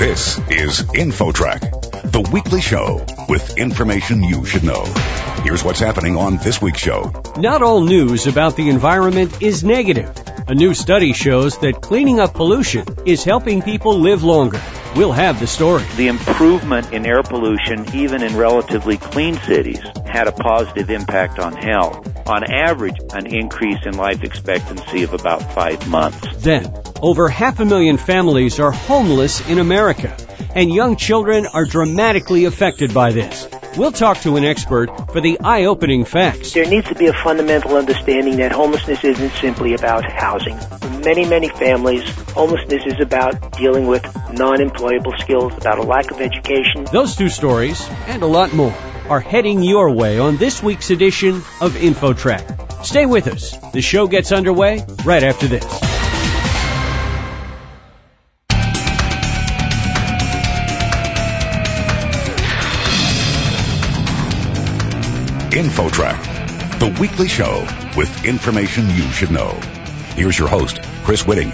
This is InfoTrack, the weekly show with information you should know. Here's what's happening on this week's show. Not all news about the environment is negative. A new study shows that cleaning up pollution is helping people live longer. We'll have the story. The improvement in air pollution, even in relatively clean cities, had a positive impact on health. On average, an increase in life expectancy of about five months. Then, over half a million families are homeless in America, and young children are dramatically affected by this. We'll talk to an expert for the eye-opening facts. There needs to be a fundamental understanding that homelessness isn't simply about housing. For many, many families, homelessness is about dealing with non-employable skills, about a lack of education. Those two stories, and a lot more, are heading your way on this week's edition of InfoTrack. Stay with us. The show gets underway right after this. InfoTrack, the weekly show with information you should know. Here's your host, Chris Whitting.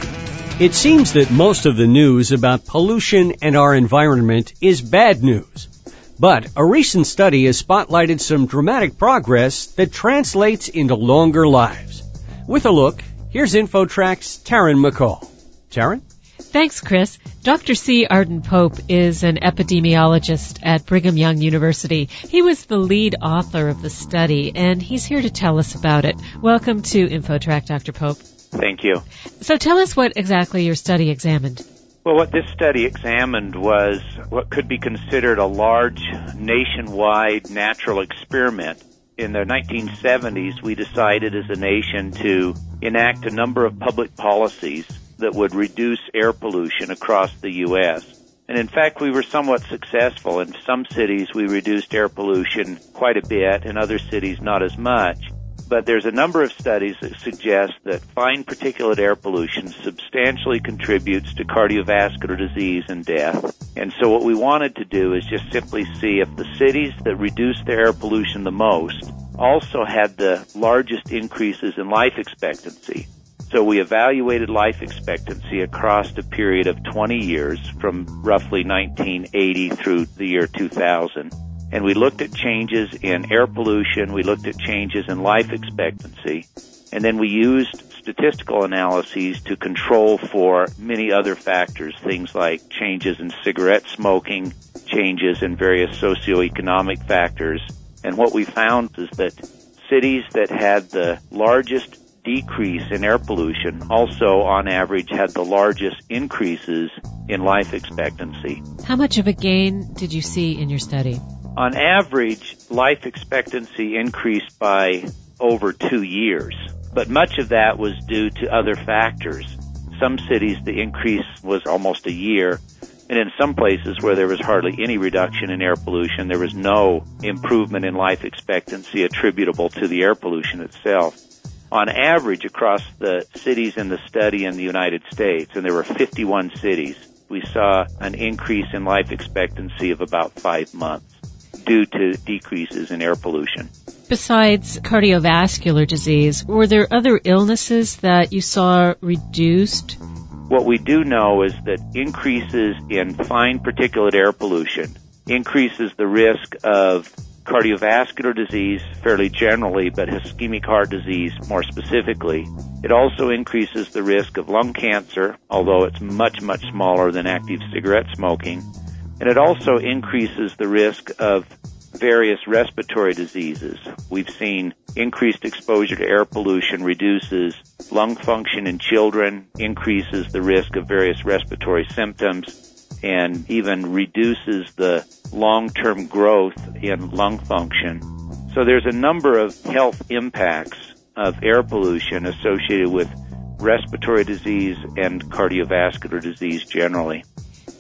It seems that most of the news about pollution and our environment is bad news. But a recent study has spotlighted some dramatic progress that translates into longer lives. With a look, here's InfoTrack's Taryn McCall. Taryn? Thanks, Chris. Dr. C. Arden Pope is an epidemiologist at Brigham Young University. He was the lead author of the study, and he's here to tell us about it. Welcome to InfoTrack, Dr. Pope. Thank you. So tell us what exactly your study examined. Well, what this study examined was what could be considered a large nationwide natural experiment. In the 1970s, we decided as a nation to enact a number of public policies that would reduce air pollution across the U.S. And in fact, we were somewhat successful. In some cities, we reduced air pollution quite a bit. In other cities, not as much. But there's a number of studies that suggest that fine particulate air pollution substantially contributes to cardiovascular disease and death. And so what we wanted to do is just simply see if the cities that reduced their air pollution the most also had the largest increases in life expectancy. So we evaluated life expectancy across a period of 20 years from roughly 1980 through the year 2000. And we looked at changes in air pollution, we looked at changes in life expectancy, and then we used statistical analyses to control for many other factors, things like changes in cigarette smoking, changes in various socioeconomic factors. And what we found is that cities that had the largest decrease in air pollution also on average had the largest increases in life expectancy. How much of a gain did you see in your study? On average, life expectancy increased by over two years, but much of that was due to other factors. Some cities the increase was almost a year, and in some places where there was hardly any reduction in air pollution, there was no improvement in life expectancy attributable to the air pollution itself on average across the cities in the study in the United States, and there were 51 cities, we saw an increase in life expectancy of about five months due to decreases in air pollution. Besides cardiovascular disease, were there other illnesses that you saw reduced? What we do know is that increases in fine particulate air pollution increases the risk of cardiovascular disease fairly generally, but ischemic heart disease more specifically. It also increases the risk of lung cancer, although it's much, much smaller than active cigarette smoking. And it also increases the risk of various respiratory diseases. We've seen increased exposure to air pollution reduces lung function in children, increases the risk of various respiratory symptoms, and even reduces the long-term growth in lung function. So there's a number of health impacts of air pollution associated with respiratory disease and cardiovascular disease generally.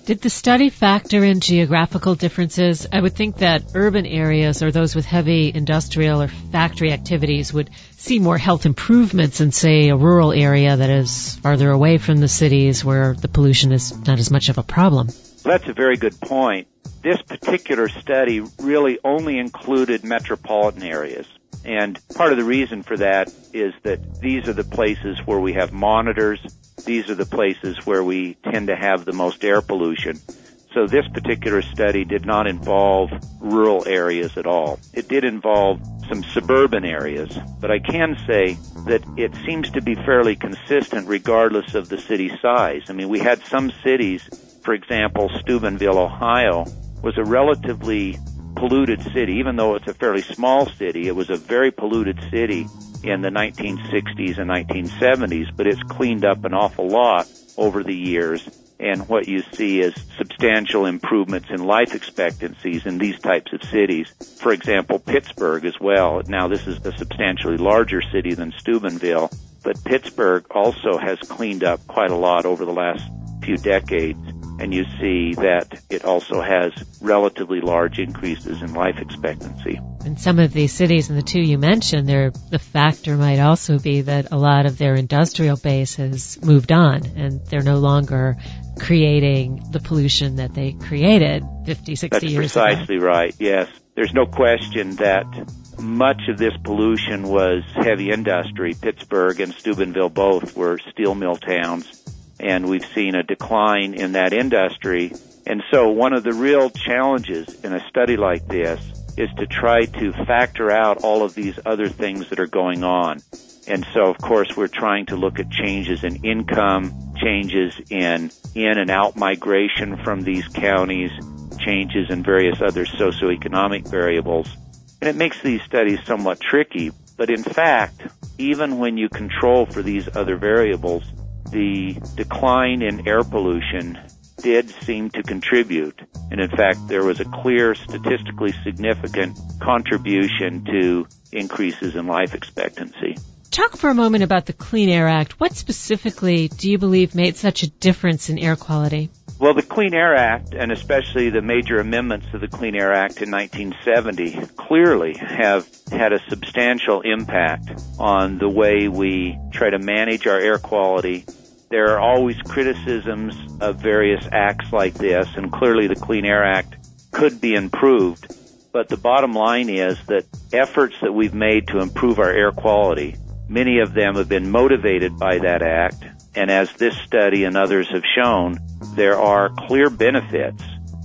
Did the study factor in geographical differences? I would think that urban areas or those with heavy industrial or factory activities would see more health improvements in, say, a rural area that is farther away from the cities where the pollution is not as much of a problem. That's a very good point. This particular study really only included metropolitan areas. And part of the reason for that is that these are the places where we have monitors. These are the places where we tend to have the most air pollution. So this particular study did not involve rural areas at all. It did involve some suburban areas, but I can say that it seems to be fairly consistent regardless of the city size. I mean, we had some cities, for example, Steubenville, Ohio, was a relatively polluted city, even though it's a fairly small city. It was a very polluted city in the 1960s and 1970s, but it's cleaned up an awful lot over the years and what you see is substantial improvements in life expectancies in these types of cities. For example, Pittsburgh as well. Now this is a substantially larger city than Steubenville, but Pittsburgh also has cleaned up quite a lot over the last few decades and you see that it also has relatively large increases in life expectancy. In some of these cities, and the two you mentioned, there the factor might also be that a lot of their industrial base has moved on, and they're no longer creating the pollution that they created 50, 60 That's years ago. That's precisely right. Yes, there's no question that much of this pollution was heavy industry. Pittsburgh and Steubenville both were steel mill towns and we've seen a decline in that industry. And so one of the real challenges in a study like this is to try to factor out all of these other things that are going on. And so of course we're trying to look at changes in income, changes in in and out migration from these counties, changes in various other socioeconomic variables. And it makes these studies somewhat tricky, but in fact, even when you control for these other variables, the decline in air pollution did seem to contribute. And in fact, there was a clear statistically significant contribution to increases in life expectancy. Talk for a moment about the Clean Air Act. What specifically do you believe made such a difference in air quality? Well, the Clean Air Act, and especially the major amendments to the Clean Air Act in 1970, clearly have had a substantial impact on the way we try to manage our air quality. There are always criticisms of various acts like this, and clearly the Clean Air Act could be improved. But the bottom line is that efforts that we've made to improve our air quality, many of them have been motivated by that act. And as this study and others have shown, there are clear benefits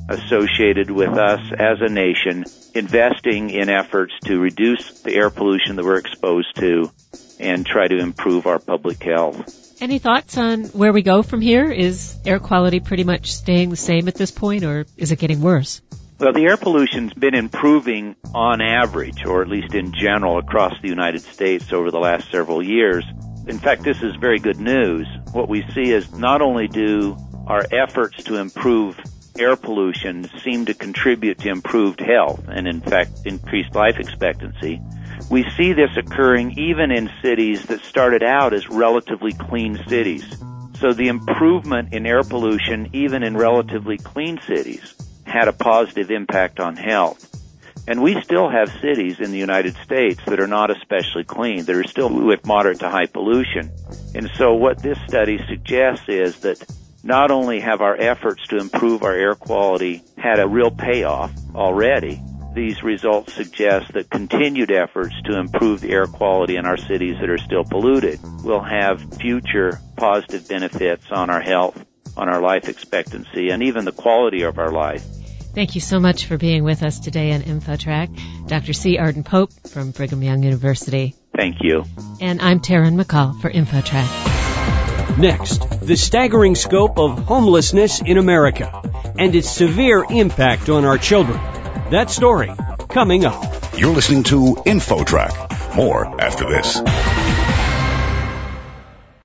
associated with us as a nation investing in efforts to reduce the air pollution that we're exposed to and try to improve our public health. Any thoughts on where we go from here? Is air quality pretty much staying the same at this point or is it getting worse? Well, the air pollution's been improving on average, or at least in general, across the United States over the last several years. In fact, this is very good news. What we see is not only do our efforts to improve air pollution seem to contribute to improved health and in fact increased life expectancy, we see this occurring even in cities that started out as relatively clean cities. So the improvement in air pollution, even in relatively clean cities, had a positive impact on health. And we still have cities in the United States that are not especially clean, that are still with moderate to high pollution. And so what this study suggests is that not only have our efforts to improve our air quality had a real payoff already, these results suggest that continued efforts to improve the air quality in our cities that are still polluted will have future positive benefits on our health, on our life expectancy, and even the quality of our life. Thank you so much for being with us today on InfoTrack. Dr. C. Arden Pope from Brigham Young University. Thank you. And I'm Taryn McCall for InfoTrack. Next, the staggering scope of homelessness in America and its severe impact on our children. That story coming up. You're listening to InfoTrack. More after this.